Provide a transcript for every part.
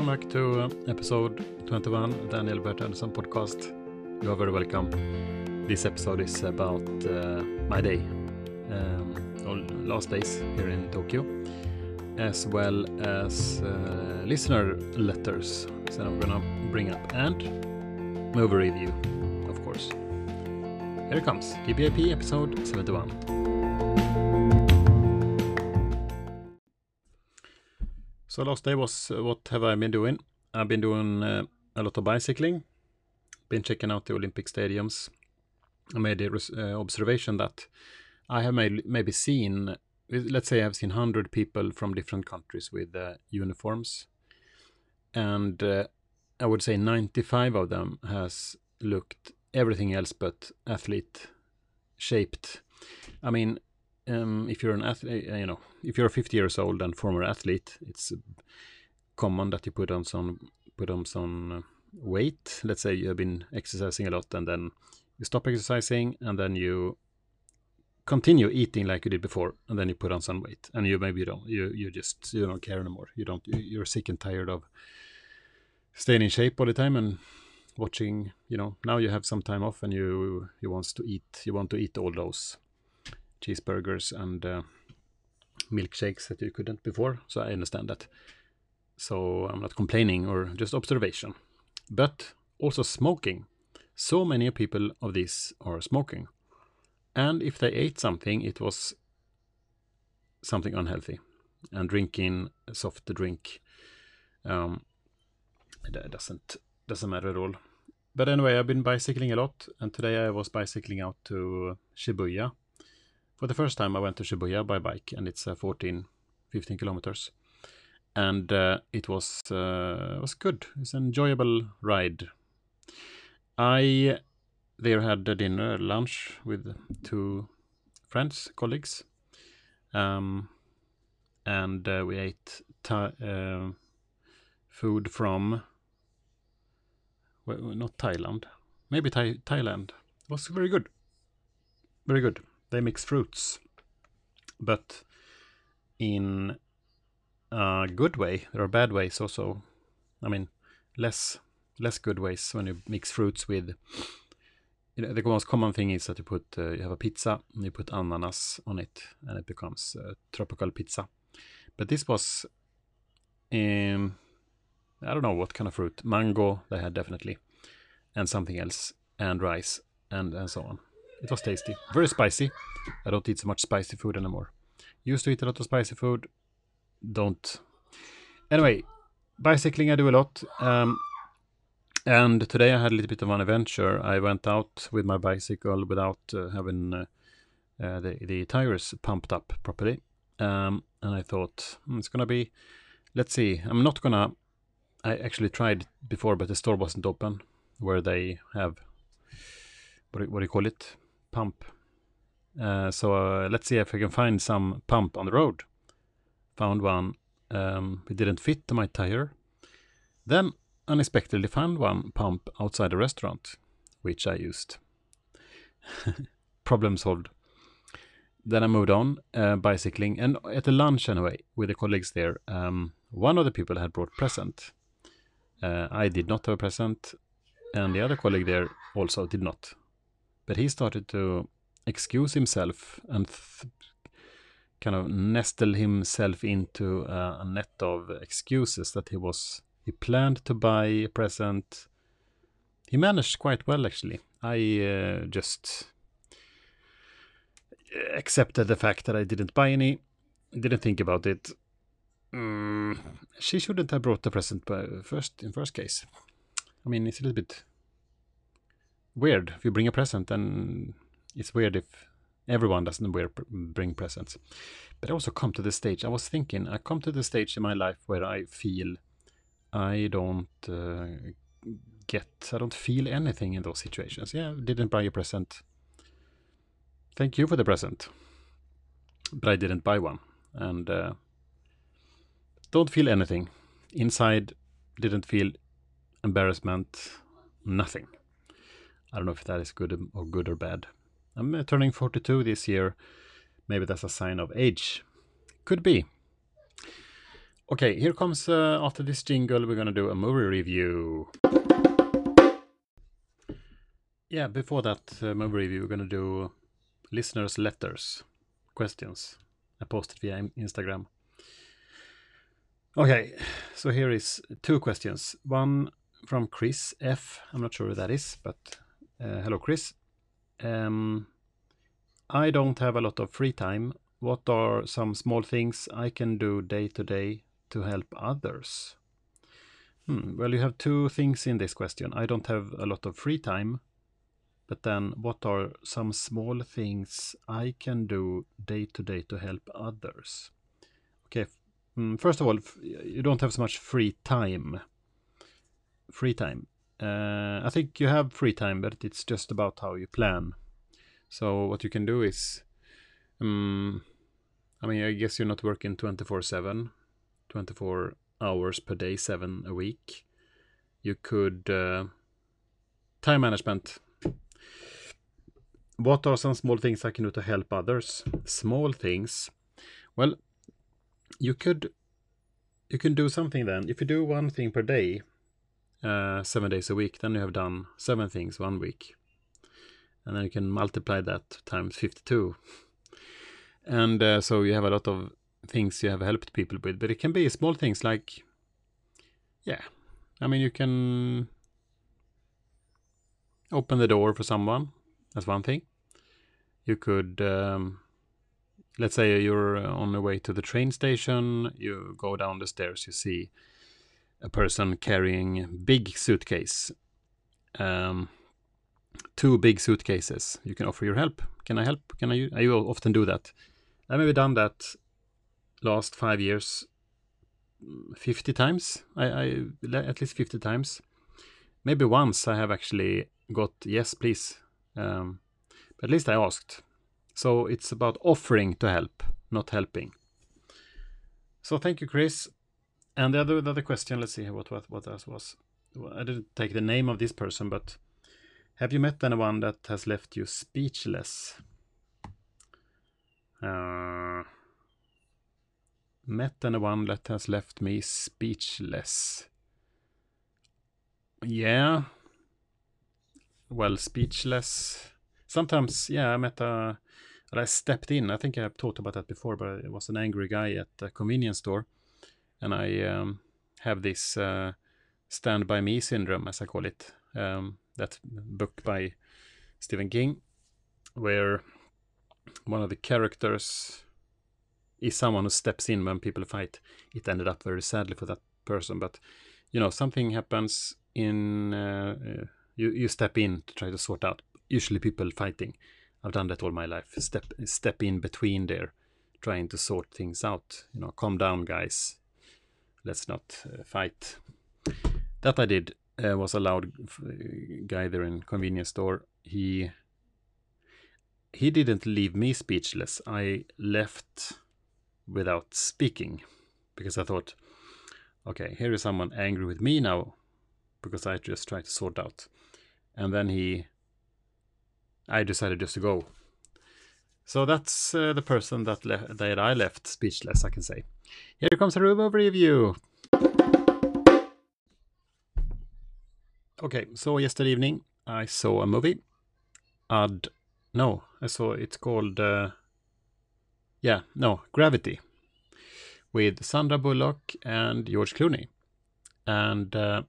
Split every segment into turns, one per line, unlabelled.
welcome back to uh, episode 21, Daniel Bert Andersson podcast. You are very welcome. This episode is about uh, my day, um, last days here in Tokyo, as well as uh, listener letters that I'm gonna bring up and movie review, of course. Here it comes, TPIP episode 71. So last day was what have I been doing? I've been doing uh, a lot of bicycling, been checking out the Olympic stadiums. I made the uh, observation that I have may- maybe seen, let's say I've seen 100 people from different countries with uh, uniforms. And uh, I would say 95 of them has looked everything else but athlete shaped. I mean, um, if you're an athlete, you know, if you're 50 years old and former athlete, it's common that you put on some put on some weight. Let's say you have been exercising a lot, and then you stop exercising, and then you continue eating like you did before, and then you put on some weight, and you maybe don't, you you just you don't care anymore. You don't, you're sick and tired of staying in shape all the time and watching. You know, now you have some time off, and you you want to eat, you want to eat all those cheeseburgers and uh, milkshakes that you couldn't before. So I understand that. So I'm not complaining or just observation. But also smoking. So many people of these are smoking. And if they ate something, it was something unhealthy. And drinking soft drink um, that doesn't doesn't matter at all. But anyway, I've been bicycling a lot, and today I was bicycling out to Shibuya, for the first time I went to Shibuya by bike and it's uh, 14 15 kilometers. And uh, it was uh, was good. It's an enjoyable ride. I there had a dinner lunch with two friends colleagues. Um, and uh, we ate uh, food from well, not Thailand. Maybe Thai Thailand. It was very good. Very good they mix fruits, but in a good way. There are bad ways also. I mean, less less good ways when you mix fruits with. You know, the most common thing is that you put uh, you have a pizza and you put ananas on it and it becomes a tropical pizza. But this was, um, I don't know what kind of fruit. Mango they had definitely, and something else, and rice and and so on. It was tasty. Very spicy. I don't eat so much spicy food anymore. Used to eat a lot of spicy food. Don't. Anyway, bicycling I do a lot. Um, and today I had a little bit of an adventure. I went out with my bicycle without uh, having uh, uh, the, the tires pumped up properly. Um, and I thought, hmm, it's going to be, let's see, I'm not going to, I actually tried before, but the store wasn't open where they have, what, what do you call it? Pump. Uh, so uh, let's see if I can find some pump on the road. Found one. Um, it didn't fit to my tire. Then unexpectedly found one pump outside a restaurant, which I used. Problem solved. Then I moved on uh, bicycling and at a lunch anyway with the colleagues there. Um, one of the people had brought present. Uh, I did not have a present, and the other colleague there also did not. But he started to excuse himself and kind of nestle himself into uh, a net of excuses that he was he planned to buy a present. He managed quite well actually. I uh, just accepted the fact that I didn't buy any, didn't think about it. Mm, she shouldn't have brought the present first in first case. I mean, it's a little bit weird. If you bring a present then it's weird if everyone doesn't wear, bring presents. But i also come to the stage i was thinking i come to the stage in my life where i feel i don't uh, get i don't feel anything in those situations. Yeah didn't buy a present. Thank you for the present. But i didn't buy one. And uh, don't feel anything. Inside didn't feel embarrassment nothing I don't know if that is good or good or bad. I'm uh, turning 42 this year. Maybe that's a sign of age. Could be. Okay, here comes uh, after this jingle, we're gonna do a movie review. Yeah, before that uh, movie review, we're gonna do listeners' letters, questions I posted via Instagram. Okay, so here is two questions. One from Chris F. I'm not sure who that is, but hello, Chris. Um, I don't have a lot of free time. What are some small things I can do day to day to help others? Hmm, well, you have two things in this question. I don't have a lot of free time, but then what are some small things I can do day to day to help others? Okay, mm, first of all, you don't have so much free time. Free time. Uh, I think you have free time, but it's just about how you plan. So what you can do is, um, I mean, I guess you're not working 24 7, 24 hours per day, seven a week. You could, uh, time management. What are some small things I can do to help others? Small things. Well, you could, you can do something then. If you do one thing per day, uh, seven days a week, then you have done seven things one week. And then you can multiply that times 52 and uh, so you have a lot of things you have helped people with but it can be small things like yeah i mean you can open the door for someone that's one thing. You could um, let's say you're on the way to the train station you go down the stairs you see a person carrying big suitcase um, two big suitcases. You can offer your help. Can I help? Can I? I will often do that. I've maybe done that last five years, fifty times. I, I at least fifty times. Maybe once I have actually got yes, please. Um, but at least I asked. So it's about offering to help, not helping. So thank you, Chris. And the other the other question, let's see what what what else was. I didn't take the name of this person, but have you met anyone that has left you speechless? Uh, met anyone that has left me speechless? Yeah. Well, speechless. Sometimes, yeah, I met a. I stepped in. I think I have talked about that before, but it was an angry guy at a convenience store, and I um, have this uh, stand by me syndrome, as I call it. Um, that book by Stephen King, where one of the characters is someone who steps in when people fight. It ended up very sadly for that person, but you know something happens in uh, uh, you you step in to try to sort out. Usually people fighting. I've done that all my life. Step step in between there, trying to sort things out. You know, calm down, guys. Let's not uh, fight. That I did uh, was a loud guy there in convenience store. He he didn't leave me speechless. I left without speaking because I thought, okay, here is someone angry with me now because I just tried to sort out. And then he, I decided just to go. So that's uh, the person that that I left speechless. I can say. Here comes a room overview. Okay, so yesterday evening I saw a movie. Ad, no, I saw it's called, uh, yeah, no, Gravity, with Sandra Bullock and George Clooney, and uh,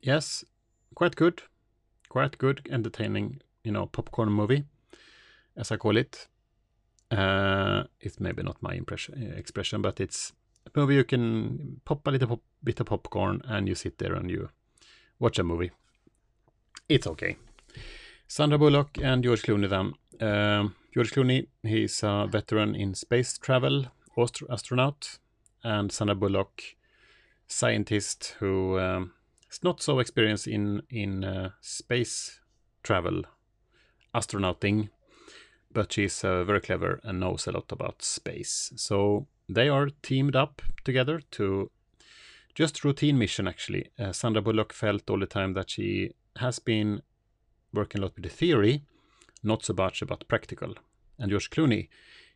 yes, quite good, quite good, entertaining, you know, popcorn movie, as I call it. Uh, it's maybe not my impression expression, but it's movie you can pop a little pop, bit of popcorn and you sit there and you watch a movie it's okay. Sandra Bullock and George Clooney then. Uh, George Clooney, he's a veteran in space travel, astronaut, and Sandra Bullock, scientist who um, is not so experienced in in uh, space travel, astronauting, but she's uh, very clever and knows a lot about space. So they are teamed up together to just routine mission actually. Uh, Sandra Bullock felt all the time that she has been working a lot with the theory, not so much about practical. And George Clooney,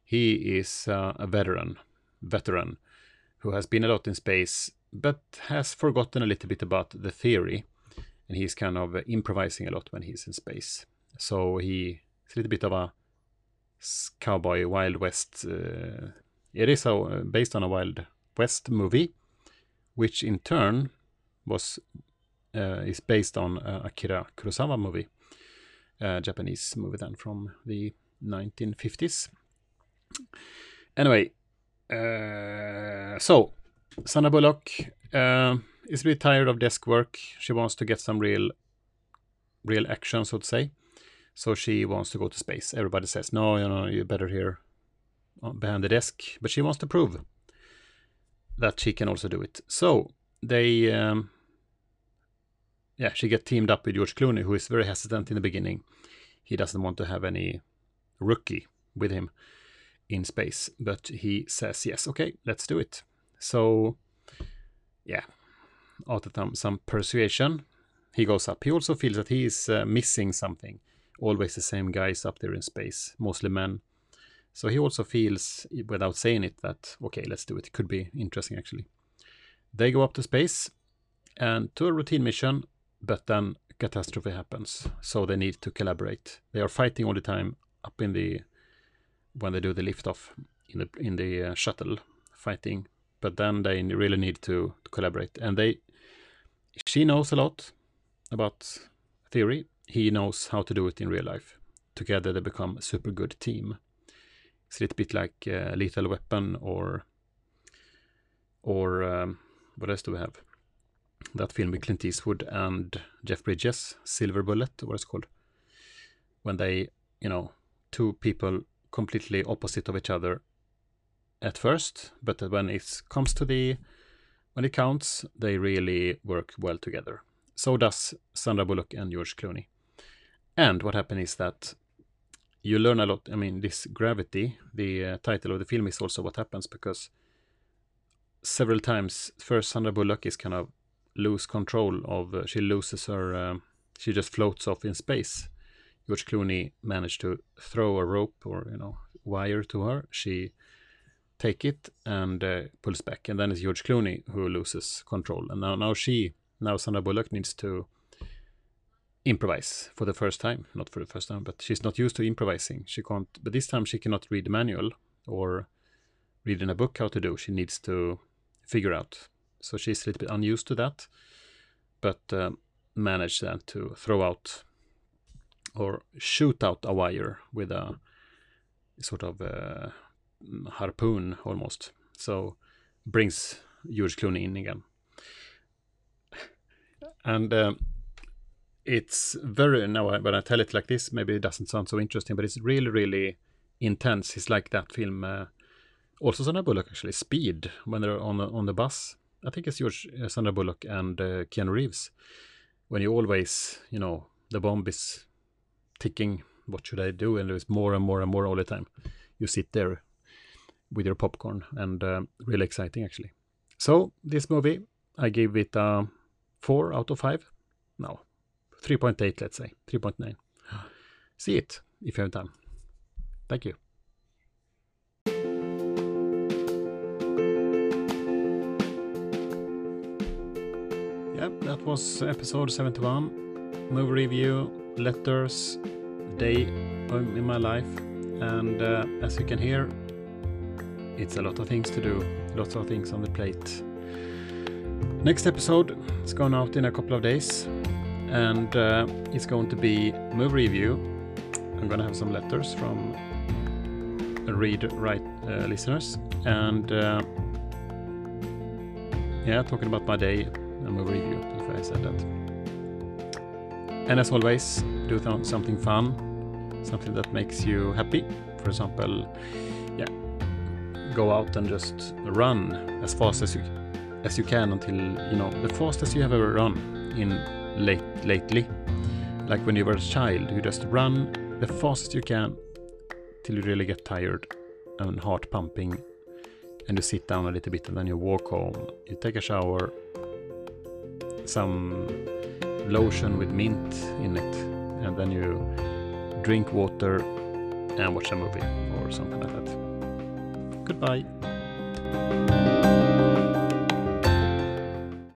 he is uh, a veteran, veteran, who has been a lot in space but has forgotten a little bit about the theory. And he's kind of improvising a lot when he's in space. So he, it's a little bit of a cowboy Wild West. Uh, it is a, uh, based on a Wild West movie, which in turn was uh, is based on uh, Akira Kurosawa movie, a Japanese movie then from the 1950s. Anyway, uh, so Sandra Bullock uh, is a bit tired of desk work. She wants to get some real, real action, so to say. So she wants to go to space. Everybody says, no, you know, you're better here behind the desk. But she wants to prove that she can also do it. So they, um, yeah, she get teamed up with George Clooney, who is very hesitant in the beginning. He doesn't want to have any rookie with him in space, but he says, yes, okay, let's do it. So, yeah, after some persuasion, he goes up. He also feels that he is uh, missing something. Always the same guys up there in space, mostly men. So he also feels, without saying it, that, okay, let's do it. It could be interesting, actually. They go up to space and to a routine mission, but then catastrophe happens. So they need to collaborate. They are fighting all the time up in the, when they do the liftoff in the, in the uh, shuttle, fighting but then they really need to, to collaborate. And they, she knows a lot about theory. He knows how to do it in real life. Together they become a super good team. It's a little bit like uh, Lethal Weapon or or um, what else do we have? That film with Clint Eastwood and Jeff Bridges, Silver Bullet, what it's called. When they, you know, two people completely opposite of each other at first, but when it comes to the when it counts, they really work well together. So does Sandra Bullock and George Clooney. And what happens is that you learn a lot. I mean, this gravity, the uh, title of the film, is also what happens because several times, first Sandra Bullock is kind of lose control of. Uh, she loses her. Uh, she just floats off in space. George Clooney managed to throw a rope or you know wire to her. She take it and uh, pulls back. And then it's George Clooney who loses control. And now, now she, now Sandra Bullock needs to improvise for the first time. Not for the first time, but she's not used to improvising. She can't, but this time she cannot read the manual or read in a book how to do. She needs to figure out. So she's a little bit unused to that, but uh, managed then to throw out or shoot out a wire with a sort of uh, harpoon almost. So brings George Clooney in again. And um, it's very, now when I tell it like this, maybe it doesn't sound so interesting, but it's really, really intense. It's like that film, uh, also Sandra Bullock actually, Speed, when they're on the, on the bus. I think it's George, uh, Sandra Bullock and uh, Keanu Reeves. When you always, you know, the bomb is ticking, what should I do? And there's more and more and more all the time. You sit there with your popcorn and uh, really exciting actually. So this movie, I gave it a 4 out of 5. No, 3.8 let's say, 3.9. See it if you have time. Thank you. Yep, that was episode 71. Movie review, letters, day in my life. And uh, as you can hear, it's a lot of things to do, lots of things on the plate. Next episode is going out in a couple of days, and uh, it's going to be movie review. I'm going to have some letters from read write uh, listeners, and uh, yeah, talking about my day and movie review, if I said that. And as always, do th- something fun, something that makes you happy. For example, yeah, go out and just run as fast as you as you can until you know the fastest you have ever run in late lately. Like when you were a child, you just run the fastest you can till you really get tired and heart pumping, and you sit down a little bit and then you walk home. You take a shower, some lotion with mint in it, and then you drink water and watch a movie or something like that. Goodbye.